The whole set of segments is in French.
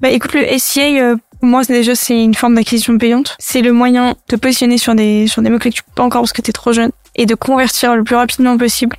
Bah écoute, le SIA, euh, pour moi déjà c'est une forme d'acquisition payante. C'est le moyen de positionner sur des sur des mots clés que tu peux pas encore parce que t'es trop jeune et de convertir le plus rapidement possible,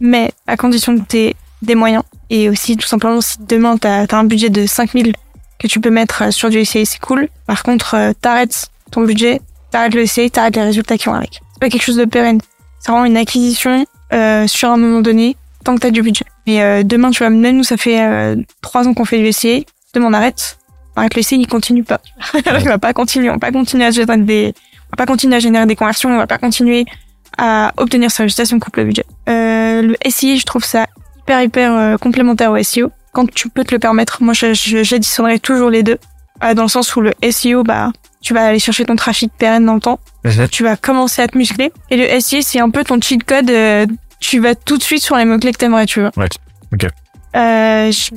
mais à condition que t'aies des moyens et aussi tout simplement si demain t'as as un budget de 5000 que tu peux mettre euh, sur du SIA, c'est cool. Par contre, euh, t'arrêtes ton budget, t'arrêtes le SIA, t'arrêtes les résultats qui vont avec. C'est pas quelque chose de pérenne. C'est vraiment une acquisition euh, sur un moment donné tant que t'as du budget. Et euh, demain, tu vois, même nous, ça fait euh, trois ans qu'on fait du SIA. Demain, on arrête. On arrête le SIA, il continue pas. il va pas continuer. On va pas continuer à générer des, on va pas continuer à générer des conversions. On va pas continuer à obtenir sa résultat si on coupe le budget. Euh, le SIA, je trouve ça hyper, hyper euh, complémentaire au SEO. Quand tu peux te le permettre, moi, j'additionnerais toujours les deux. Euh, dans le sens où le SEO, bah, tu vas aller chercher ton trafic pérenne dans le temps. Tu vas commencer à te muscler. Et le SEO, c'est un peu ton cheat code. euh, tu vas tout de suite sur les mots-clés que t'aimerais, tu vois. Ouais, ok. Euh, je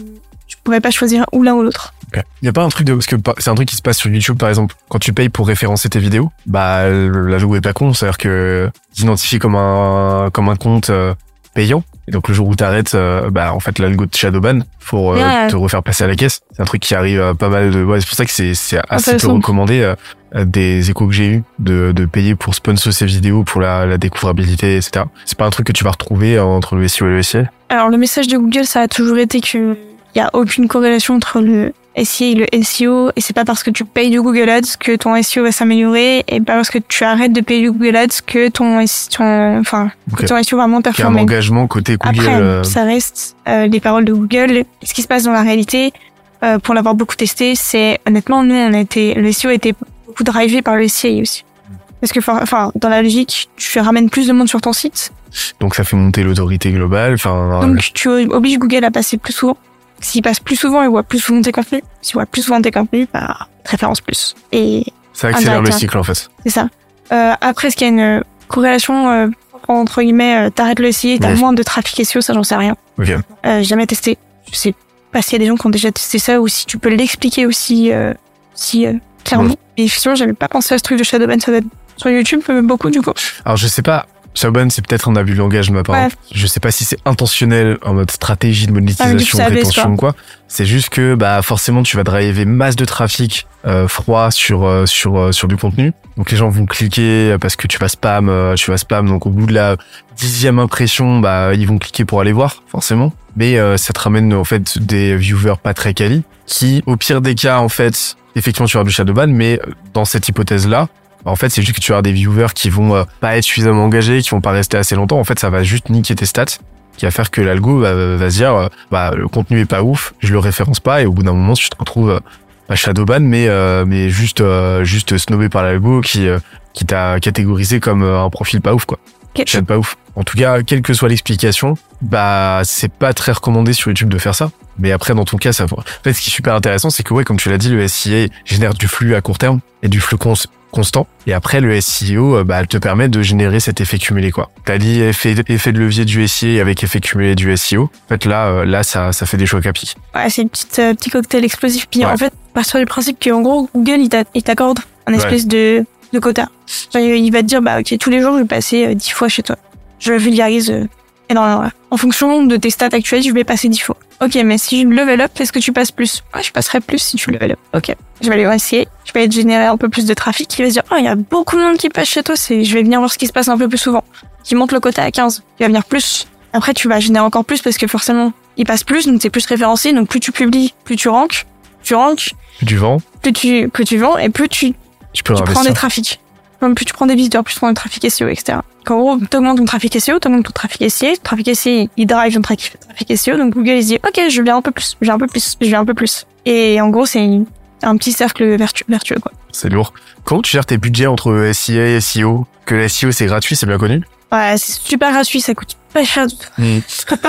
pourrais pas choisir ou l'un ou l'autre. Il y a pas un truc de parce que c'est un truc qui se passe sur YouTube par exemple. Quand tu payes pour référencer tes vidéos bah l'algo est pas con c'est à dire que t'identifie comme un comme un compte euh, payant. Et donc le jour où t'arrêtes euh, bah en fait l'algo te shadowban pour euh, Ouais. te refaire passer à la caisse. C'est un truc qui arrive euh, pas mal de ouais, c'est pour ça que c'est c'est assez peu recommandé des échos que j'ai eu de de payer pour sponsor ces vidéos pour la, la découvrabilité etc c'est pas un truc que tu vas retrouver entre le SEO et le SIA Alors le message de Google, ça a toujours été que il y a aucune corrélation entre le SEA et le SEO et c'est pas parce que tu payes du Google Ads que ton SEO va s'améliorer et pas parce que tu arrêtes de payer du Google Ads que ton, ton enfin Ok. que ton SEO va moins qu'il y a un performer. engagement côté Google Après, euh, ça reste euh, les paroles de Google. Ce qui se passe dans la réalité, euh, pour l'avoir beaucoup testé, c'est honnêtement, nous, on a été, le SEO a été beaucoup drivé par le SIA aussi. Parce que, enfin, dans la logique, tu ramènes plus de monde sur ton site, donc ça fait monter l'autorité globale enfin donc tu obliges Google à passer plus souvent. S'il passe plus souvent, il voit plus souvent tes contenus. S'il voit plus souvent tes contenus, bah, référence plus. Et ça accélère le cycle en fait c'est ça. Euh, après, est-ce qu'il y a une corrélation euh, entre guillemets, euh, t'arrêtes le SIA, t'as moins de trafic SEO, ça j'en sais rien. ok Euh, jamais testé. Je sais pas s'il y a des gens qui ont déjà testé ça ou si tu peux l'expliquer aussi, euh, si euh, clairement. Ouais. Et effectivement, j'avais pas pensé à ce truc de Shadowban, ça doit être sur YouTube euh, beaucoup du coup. Alors je sais pas, Shaban c'est peut-être un abus de langage de ma part. Ouais. Je sais pas si c'est intentionnel en mode stratégie de Ah, mais monétisation, ABS, rétention ou quoi. C'est juste que bah forcément tu vas driver masse de trafic euh, froid sur euh, sur euh, sur du contenu. Donc les gens vont cliquer parce que tu vas spam, tu vas spam. Donc au bout de la dixième impression, bah ils vont cliquer pour aller voir forcément. Mais ça te ramène en fait des viewers pas très quali qui au pire des cas en fait effectivement tu vas du shadowban, mais euh, dans cette hypothèse là en fait, c'est juste que tu vas avoir des viewers qui vont euh, pas être suffisamment engagés, qui vont pas rester assez longtemps. En fait, ça va juste niquer tes stats, qui va faire que l'algo va, va se dire, euh, bah le contenu est pas ouf, je le référence pas, et au bout d'un moment, tu te retrouves euh, pas shadowban, mais euh, mais juste euh, juste snobé par l'algo qui euh, qui t'a catégorisé comme euh, un profil pas ouf quoi. Ok. Chat pas ouf. En tout cas, quelle que soit l'explication, bah c'est pas très recommandé sur YouTube de faire ça. Mais après, dans ton cas, ça. En fait, ce qui est super intéressant, c'est que ouais, comme tu l'as dit, le SIA génère du flux à court terme et du flux cons- constant. Et après, le SEO, euh, bah, elle te permet de générer cet effet cumulé, quoi. T'as dit effet, effet de levier du SIA avec effet cumulé du SEO. En fait, là, euh, là, ça, ça fait des chocs à pic. Ouais, c'est une petite euh, petit cocktail explosif. Puis Ouais. en fait, partir du principe qu'en gros, Google il t'a- il t'accorde un Ouais. espèce de de quota. Il va te dire bah ok tous les jours je vais passer euh, 10 fois chez toi. Je vulgarise euh, énormément. En fonction de tes stats actuelles, je vais passer 10 fois. Ok, mais si je level up, est-ce que tu passes plus? Ouais, je passerai plus si tu level up. Ok. Je vais aller essayer. Je vais générer un peu plus de trafic. Il va se dire, oh, il y a beaucoup de monde qui passe chez toi. C'est, je vais venir voir ce qui se passe un peu plus souvent. Qui monte le quota à 15. Il va venir plus. Après, tu vas générer encore plus parce que forcément, il passe plus, donc t'es plus référencé. Donc plus tu publies, plus tu ranks. Tu ranks, Du vent, plus tu, plus tu vends et plus tu tu peux tu prends des trafics. Plus tu prends des visiteurs, plus tu prends du trafic SEO, etc. En gros, t'augmentes ton trafic SEO, t'augmentes ton trafic SEO, ton trafic SEO, il drive ton trafic SEO, donc Google, il dit, ok, je viens un peu plus, je viens un peu plus, je viens un peu plus. Et en gros, c'est un petit cercle vertu- vertueux, quoi. C'est lourd. Comment tu gères tes budgets entre SIA et SEO Que SEO, c'est gratuit, c'est bien connu? Ouais, c'est super gratuit, ça coûte pas cher. du tout. Mm.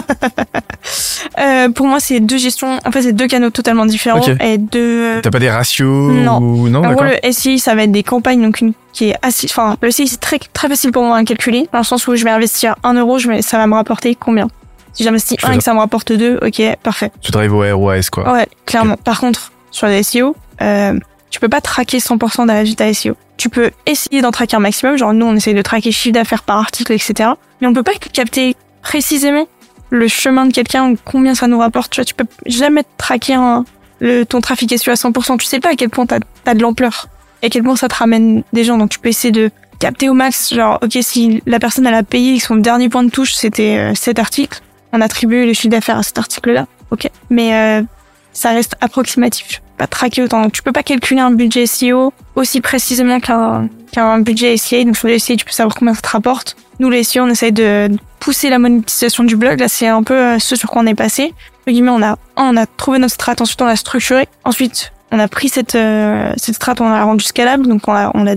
Euh, pour moi, c'est deux gestions, en fait, c'est deux canaux totalement différents et deux, T'as pas des ratios Non. ou... Non, En gros, le SI, ça va être des campagnes, donc une qui est assez, enfin, le SI, c'est très, très facile pour moi à calculer, dans le sens où je vais investir un euro, je vais, ça va me rapporter combien? Si j'investis un et que ça me rapporte deux, ok, parfait. Tu drives au ROAS, quoi. Ouais, clairement. Par contre, sur les SEO, euh, tu peux pas traquer 100% des résultats SEO. Tu peux essayer d'en traquer un maximum, genre nous, on essaye de traquer chiffre d'affaires par article, etc. Mais on peut pas capter précisément le chemin de quelqu'un combien ça nous rapporte. Tu vois, tu peux jamais traquer un, le, ton trafic SEO à 100%, tu sais pas à quel point t'as as de l'ampleur et à quel point ça te ramène des gens. Donc tu peux essayer de capter au max, genre, ok, si la personne elle a payé son dernier point de touche, c'était euh, cet article, on attribue le chiffre d'affaires à cet article-là, ok. Mais euh, ça reste approximatif. Pas traquer autant. Tu peux pas calculer un budget SEO aussi précisément qu'un qu'un budget SEA. Donc sur le SEA, tu peux savoir combien ça te rapporte. Nous, les SEO, on essaye de pousser la monétisation du blog. Là, c'est un peu euh, ce sur quoi on est passé. On a on a trouvé notre strat, ensuite on l'a structuré. Ensuite, on a pris cette euh, cette strat, on l'a rendu scalable, donc on l'a on l'a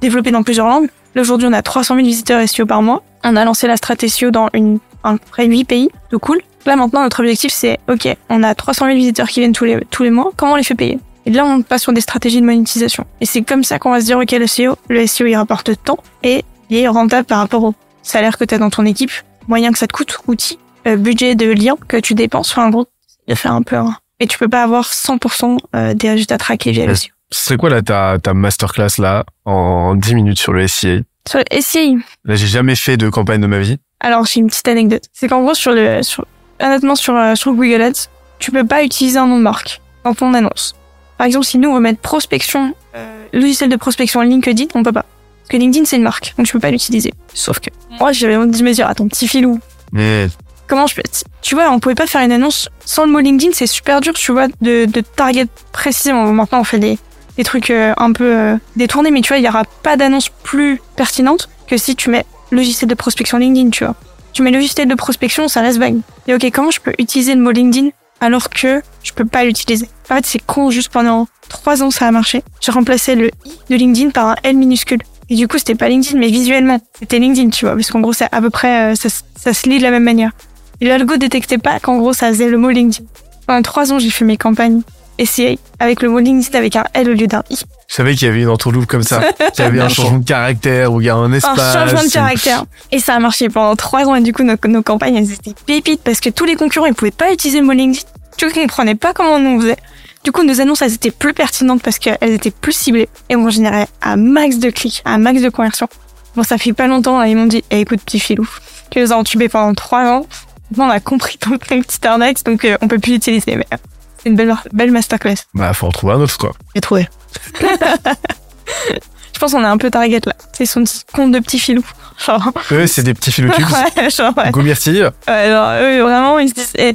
développé dans plusieurs langues. Aujourd'hui, on a 300 000 visiteurs SEO par mois. On a lancé la strat SEO dans une à peu près 8 pays, de cool. Là maintenant, notre objectif c'est ok, on a 300 000 visiteurs qui viennent tous les tous les mois. Comment on les fait payer? Et là, on passe sur des stratégies de monétisation. Et c'est comme ça qu'on va se dire ok, le SEO, le SEO il rapporte tant et il est rentable par rapport au salaire que tu as dans ton équipe, moyen que ça te coûte, outils, euh, budget de lien que tu dépenses. Enfin, en gros, il faire un peu. Hein. Et tu peux pas avoir 100% euh, des résultats traqués via le SEO. C'est quoi là ta, ta masterclass là en 10 minutes sur le SEA Sur le SEA Là, j'ai jamais fait de campagne de ma vie. Alors, j'ai une petite anecdote. C'est qu'en gros, sur le, sur, honnêtement, sur, euh, sur Google Ads, tu peux pas utiliser un nom de marque dans ton annonce. Par exemple, si nous, on veut mettre prospection, euh, logiciel de prospection LinkedIn, on peut pas. Parce que LinkedIn, c'est une marque, donc tu peux pas l'utiliser. Sauf que, moi, j'avais envie de me dire, attends, petit filou, Mais comment je peux tu vois on pouvait pas faire une annonce sans le mot LinkedIn c'est super dur tu vois de, de target précisément maintenant on fait des, des trucs euh, un peu euh, détournés mais tu vois il y aura pas d'annonce plus pertinente que si tu mets logiciel de prospection LinkedIn tu vois tu mets logiciel de prospection ça reste vague. Et ok comment je peux utiliser le mot LinkedIn alors que je peux pas l'utiliser? En fait c'est con juste pendant trois ans ça a marché. J'ai remplacé le i de LinkedIn par un l minuscule. Et du coup c'était pas LinkedIn mais visuellement c'était LinkedIn tu vois parce qu'en gros c'est à peu près euh, ça, ça se lit de la même manière. Et l'algo détectait pas qu'en gros ça faisait le mot LinkedIn. Pendant trois ans, j'ai fait mes campagnes SEA avec le mot LinkedIn avec un L au lieu d'un I. je savais qu'il y avait une entourloupe comme ça. Qu'il y avait un changement de caractère ou il y a un Un espace. changement de caractère. Et ça a marché pendant trois ans et du coup nos, nos campagnes elles étaient pépites parce que tous les concurrents ils pouvaient pas utiliser le mot LinkedIn. Tu comprenaient pas comment on faisait. Du coup nos annonces elles étaient plus pertinentes parce qu'elles étaient plus ciblées et on générait un max de clics, un max de conversions. Bon ça fait pas longtemps là, ils m'ont dit eh, écoute petit filou, tu nous as entubés pendant trois ans. Maintenant on a compris ton, ton petit arnaque donc euh, on peut plus l'utiliser mais euh, c'est une belle belle masterclass. Bah, faut en trouver un autre, quoi. J'ai trouvé. Je pense qu'on est un peu target là. C'est son compte de petit filou. Genre, Eux, c'est des petits philotubes. ouais, genre, ouais. Genre, eux, vraiment, ils se disent, eh,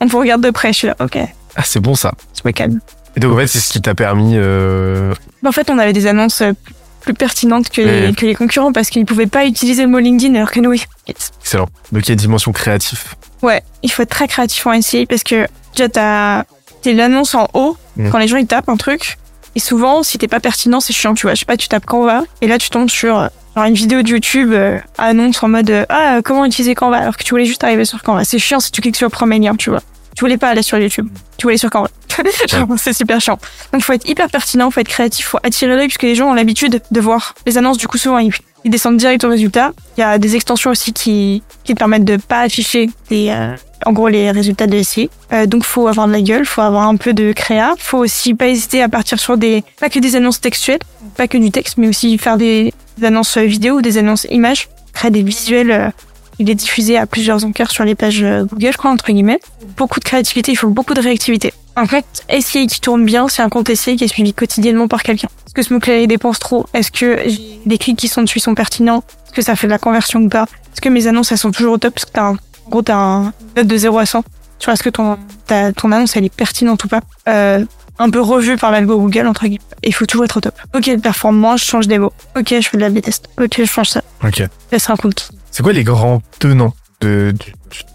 on vous regarde de près. Je suis là, ok, Ah, c'est bon, ça. je me calme. Et donc, en fait, c'est ce qui t'a permis, euh, Mais en fait, on avait des annonces euh, plus pertinentes que, les, que les concurrents parce qu'ils pouvaient pas utiliser le mot LinkedIn alors que nous, oui. excellent. Donc, il y a une dimension créative. Ouais, il faut être très créatif en SEA parce que déjà, t'as t'es l'annonce en haut Mm. quand les gens ils tapent un truc. Et souvent, si t'es pas pertinent, c'est chiant, tu vois. Je sais pas, tu tapes Canva et là, tu tombes sur genre une vidéo de YouTube euh, annonce en mode euh, ah comment utiliser Canva alors que tu voulais juste arriver sur Canva. C'est chiant si tu cliques sur le premier lien, tu vois. Tu voulais pas aller sur YouTube, tu voulais sur Canva. C'est super chiant. Donc faut être hyper pertinent, faut être créatif, faut attirer l'œil puisque les gens ont l'habitude de voir les annonces. Du coup, souvent ils, ils descendent direct au résultat. Il y a des extensions aussi qui qui te permettent de pas afficher les euh, en gros les résultats de SEA. Euh, donc faut avoir de la gueule, faut avoir un peu de créa, faut aussi pas hésiter à partir sur des pas que des annonces textuelles, pas que du texte, mais aussi faire des, annonces vidéo ou des annonces images, créer des visuels. euh, il est diffusé à plusieurs encarts sur les pages euh, Google, je crois, entre guillemets. Beaucoup de créativité, il faut beaucoup de réactivité. Un compte SEA qui tourne bien, c'est un compte SEA qui est suivi quotidiennement par quelqu'un. Est-ce que ce mot-clé dépense trop? Est-ce que les clics qui sont dessus sont pertinents? Est-ce que ça fait de la conversion ou pas? Est-ce que mes annonces, elles sont toujours au top? Parce que t'as un, en gros, t'as un note de 0 à 100. Tu vois, est-ce que ton, ta- ton annonce, elle est pertinente ou pas euh, Un peu revue par l'algo Google, entre guillemets. Il faut toujours être au top. Ok, performance, je change des mots. Ok, je fais de la B-test. Ok, je change ça. Ok. Sera un compte. C'est quoi les grands tenants de,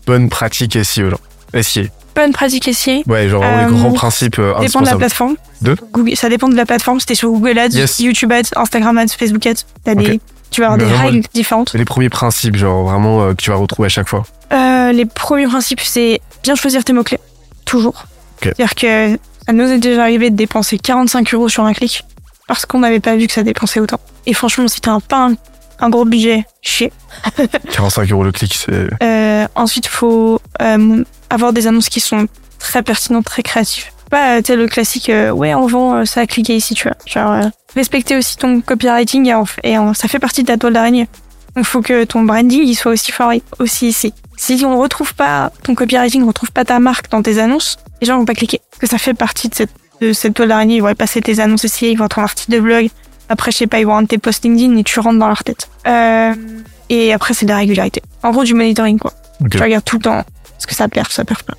bonne pratique SEO, genre? SEA. Bonne pratique SEA. Ouais, genre, Euh, les grands principes euh, dépend de la plateforme. De? Google, ça dépend de la plateforme. C'était sur Google Ads, Yes. YouTube Ads, Instagram Ads, Facebook Ads. T'as des, tu vas avoir Mais des règles différentes. Les premiers principes, genre, vraiment, euh, que tu vas retrouver à chaque fois. Euh, les premiers principes, c'est bien choisir tes mots-clés. Toujours. C'est-à-dire que ça nous est déjà arrivé de dépenser 45 euros sur un clic parce qu'on n'avait pas vu que ça dépensait autant. Et franchement, si t'as un, pas un, un gros budget, chier. 45 euros le clic, c'est, Euh, ensuite, faut euh, avoir des annonces qui sont très pertinentes, très créatives. Pas euh, le classique, euh, ouais, on vend euh, ça à cliquer ici, tu vois. Genre, euh, respecter aussi ton copywriting et, en- et en- ça fait partie de ta toile d'araignée. Donc, faut que ton branding il soit aussi fort aussi ici. Si on retrouve pas ton copywriting, on retrouve pas ta marque dans tes annonces, les gens vont pas cliquer. Que ça fait partie de cette, de cette toile d'araignée. Ils vont passer tes annonces ici, ils vont ton article de blog. Après, je sais pas, ils vont rendre tes posts LinkedIn et tu rentres dans leur tête. Euh, et après, c'est de la régularité. En gros, du monitoring, quoi. Ok. Tu regardes tout le temps ce que ça perd, ça perd pas.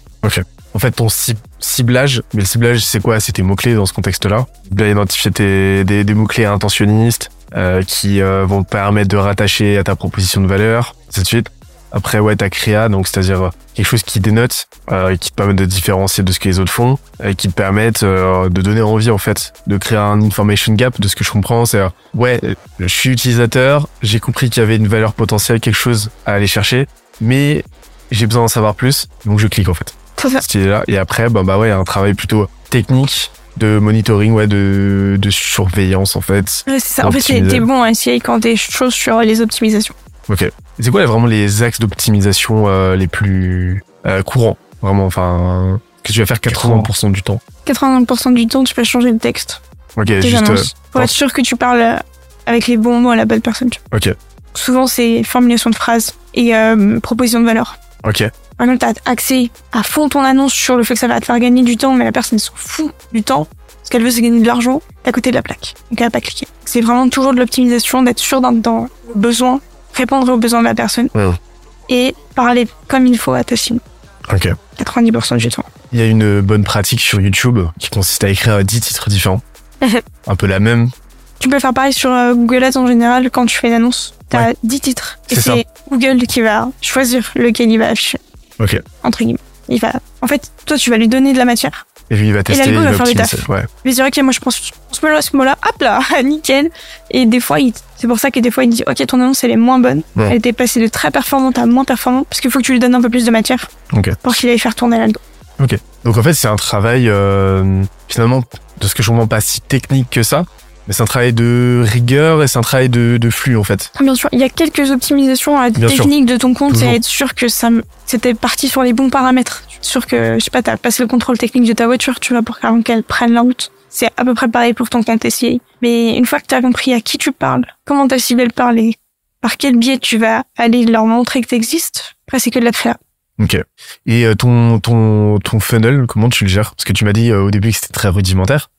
En fait, ton cib- ciblage, mais le ciblage, c'est quoi? C'est tes mots-clés dans ce contexte-là. Bien identifier tes, des, des mots-clés intentionnistes euh, qui euh, vont te permettre de rattacher à ta proposition de valeur, ainsi de suite. Après, ouais, ta créa, donc c'est-à-dire euh, quelque chose qui dénote, euh, qui te permet de différencier de ce que les autres font, et qui te permettent euh, de donner envie, en fait, de créer un information gap. De ce que je comprends, c'est, euh, ouais, euh, je suis utilisateur, j'ai compris qu'il y avait une valeur potentielle, quelque chose à aller chercher, mais j'ai besoin d'en savoir plus, donc je clique, en fait C'est ça. cette idée-là. Et après, bah, bah ouais, un travail plutôt technique de monitoring, ouais, de, de surveillance, en fait. Ouais, c'est ça. En fait, t'es bon à SEA quand t'es chaud sur les optimisations. Ok. C'est quoi, là, vraiment, les axes d'optimisation euh, les plus euh, courants? Vraiment, enfin, que tu vas faire 80% du temps. 80% du temps, tu peux changer le texte. Ok, juste, euh. Pour être sûr que tu parles euh, avec les bons mots à la bonne personne. ok, Souvent, c'est formulation de phrases et euh, proposition de valeur. ok, Par exemple, t'as accès à fond ton annonce sur le fait que ça va te faire gagner du temps, mais la personne s'en fout du temps. Ce qu'elle veut, c'est gagner de l'argent. À côté de la plaque. Donc, elle va pas cliquer. C'est vraiment toujours de l'optimisation, d'être sûr dans, dans le besoin, répondre aux besoins de la personne Ouais. et parler comme il faut à ta cible. ok. 90% du temps. Il y a une bonne pratique sur YouTube qui consiste à écrire 10 titres différents. un peu la même. Tu peux faire pareil sur euh, Google Ads en général quand tu fais une annonce. T'as 10 titres. Et c'est Google qui va choisir lequel il va afficher. Ok. Entre guillemets. Il va, en fait, toi, tu vas lui donner de la matière. Et lui, il va tester, l'algo il va faire le taf. Ouais. Mais c'est vrai que moi, je pense, ce mot-là, ce mot-là, hop là, nickel. Et des fois, c'est pour ça que des fois, il dit, OK, ton annonce, elle est moins bonne. Elle était passée de très performante à moins performante parce qu'il faut que tu lui donnes un peu plus de matière Ok. pour qu'il aille faire tourner l'algo. Donc en fait, c'est un travail euh, finalement de ce que je comprends pas si technique que ça, mais c'est un travail de rigueur et c'est un travail de, de flux en fait. Ah, Bien sûr, il y a quelques optimisations à Bien sûr. techniques de ton compte Toujours. et être sûr que ça, c'était parti sur les bons paramètres. Je suis sûr que, je sais pas, t'as passé le contrôle technique de ta voiture, tu vois, pour qu'avant qu'elle prenne la route. C'est à peu près pareil pour ton compte SIA. Mais une fois que t'as compris à qui tu parles, comment ta cible parle et par quel biais tu vas aller leur montrer que t'existes, après c'est que de la créa. Ok. Et euh, ton ton ton funnel, comment tu le gères? Parce que tu m'as dit euh, au début que c'était très rudimentaire.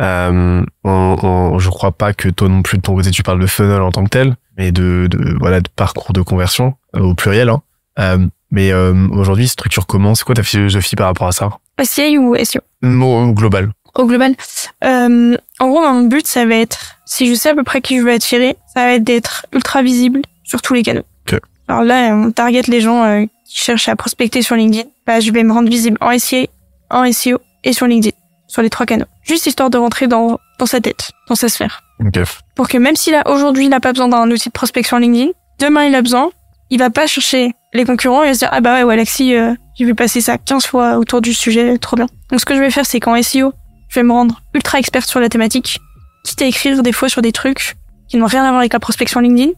Euh, on, on- je crois pas que toi non plus de ton côté tu parles de funnel en tant que tel, mais de, de voilà de parcours de conversion euh, au pluriel. Hein. Euh, mais euh, aujourd'hui, structure comment C'est quoi ta philosophie par rapport à ça? SIA ou SEO Au global. Au global, euh, en gros, mon but, ça va être, si je sais à peu près qui je veux attirer, ça va être d'être ultra visible sur tous les canaux. Ok. Alors là, on target les gens euh, qui cherchent à prospecter sur LinkedIn. Bah, je vais me rendre visible en SIA, en SEO et sur LinkedIn, sur les trois canaux. Juste histoire de rentrer dans, dans sa tête, dans sa sphère. Ok. Pour que même s'il a aujourd'hui, il n'a pas besoin d'un outil de prospection LinkedIn, demain il a besoin, il va pas chercher les concurrents et se dire, ah bah ouais, ouais Alexis, euh, j'ai vu passer ça 15 fois autour du sujet, trop bien. Donc ce que je vais faire, c'est qu'en SEO, je vais me rendre ultra experte sur la thématique, quitte à écrire des fois sur des trucs qui n'ont rien à voir avec la prospection LinkedIn,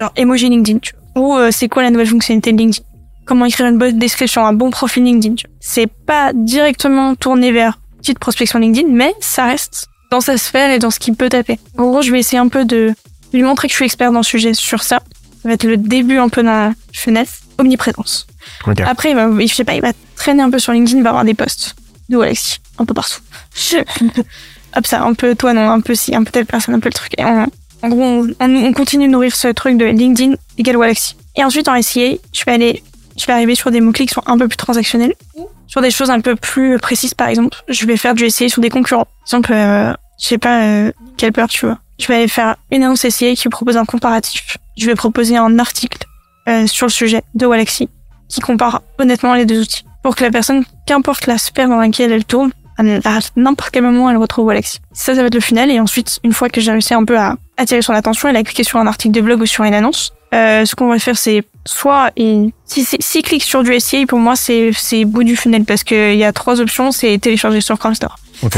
genre emoji LinkedIn, tu vois. Ou euh, c'est quoi la nouvelle fonctionnalité de LinkedIn? Comment écrire une bonne description, un bon profil LinkedIn. tu vois. C'est pas directement tourné vers petite prospection LinkedIn, mais ça reste dans sa sphère et dans ce qu'il peut taper. En gros, je vais essayer un peu de lui montrer que je suis expert dans le sujet sur ça. Ça va être le début un peu de la fenêtre, omniprésence. Après, il va, je sais pas, il va traîner un peu sur LinkedIn, il va avoir des posts. D'où Alexis, un peu partout. Hop ça, un peu toi non, un peu si, un peu telle personne, un peu le truc. Et on- en gros, on, on- on continue de nourrir ce truc de LinkedIn égale Alexis. Et ensuite en SEA, je vais aller, je vais arriver sur des mots-clés qui sont un peu plus transactionnels, sur des choses un peu plus précises par exemple. Je vais faire du SEA sur des concurrents. Par exemple, euh, je sais pas euh, quelle peur tu vois. Je vais aller faire une annonce SEA qui propose un comparatif. Je vais proposer un article euh, sur le sujet de Walaxy qui compare honnêtement les deux outils. Pour que la personne, qu'importe la sphère dans laquelle elle tourne, à n'importe quel moment, elle retrouve Walaxy. Ça, ça va être le final. Et ensuite, une fois que j'ai réussi un peu à attirer son attention, elle a cliqué sur un article de blog ou sur une annonce. Euh, ce qu'on va faire, c'est soit il, si, si, s'il clique sur du SEA, pour moi, c'est c'est bout du funnel parce qu'il y a trois options, c'est télécharger sur Chrome Store.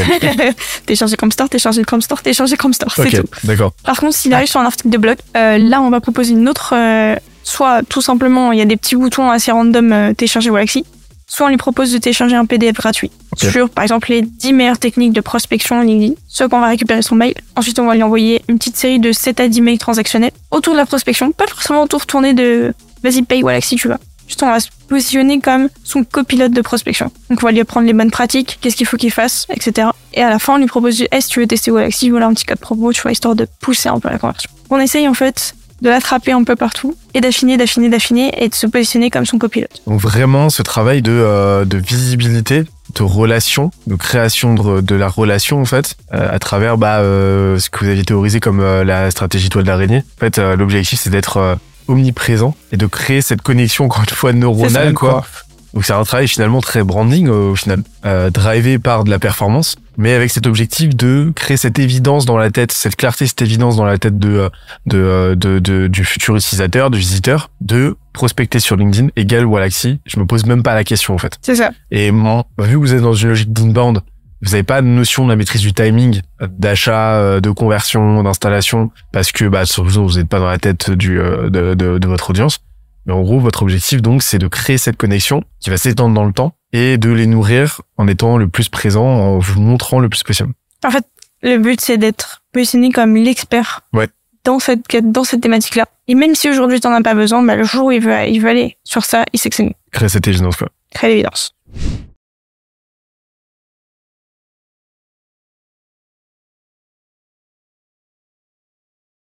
Télécharger Chrome Store, télécharger Chrome Store, télécharger Chrome Store, c'est tout. D'accord. Par contre, s'il arrive sur un article de blog, euh, là, on va proposer une autre. euh, soit tout simplement, il y a des petits boutons assez random euh, télécharger Walaxy. Soit on lui propose de télécharger un PDF gratuit sur, par exemple, les 10 meilleures techniques de prospection en LinkedIn. Soit qu'on va récupérer son mail. Ensuite, on va lui envoyer une petite série de 7 à 10 mails transactionnels autour de la prospection. Pas forcément autour tourné de vas-y, paye Walaxy, tu vois. Juste, on va se positionner comme son copilote de prospection. Donc, on va lui apprendre les bonnes pratiques, qu'est-ce qu'il faut qu'il fasse, etc. Et à la fin, on lui propose, est-ce que tu veux tester Galaxy, voilà un petit code promo, tu vois, histoire de pousser un peu la conversion. On essaye, en fait, de l'attraper un peu partout et d'affiner, d'affiner, d'affiner et de se positionner comme son copilote. Donc vraiment ce travail de, euh, de visibilité, de relation, de création de, la relation en fait, euh, à travers bah, euh, ce que vous aviez théorisé comme la stratégie toile d'araignée. En fait, l'objectif c'est d'être omniprésent et de créer cette connexion encore une fois neuronale quoi. Donc c'est un travail finalement très branding au final, euh, drivé par de la performance, mais avec cet objectif de créer cette évidence dans la tête, cette clarté, cette évidence dans la tête de, euh, de, euh, de, de- du futur utilisateur, du visiteur, de prospecter sur LinkedIn égale Walaxy. Je me pose même pas la question en fait. C'est ça. Et moi, vu que vous êtes dans une logique d'inbound, vous n'avez pas de notion de la maîtrise du timing, euh, d'achat, euh, de conversion, d'installation, parce que bah, vous n'êtes pas dans la tête du, euh, de, de, de votre audience. Mais en gros, votre objectif donc, c'est de créer cette connexion qui va s'étendre dans le temps et de les nourrir en étant le plus présent, en vous montrant le plus possible. En fait, le but, c'est d'être positionné comme l'expert Ouais. dans cette dans cette thématique-là. Et même si aujourd'hui, t'en as pas besoin, bah, le jour où il veut, il veut aller sur ça, il sait que c'est nous. Créer cette évidence quoi. Créer l'évidence.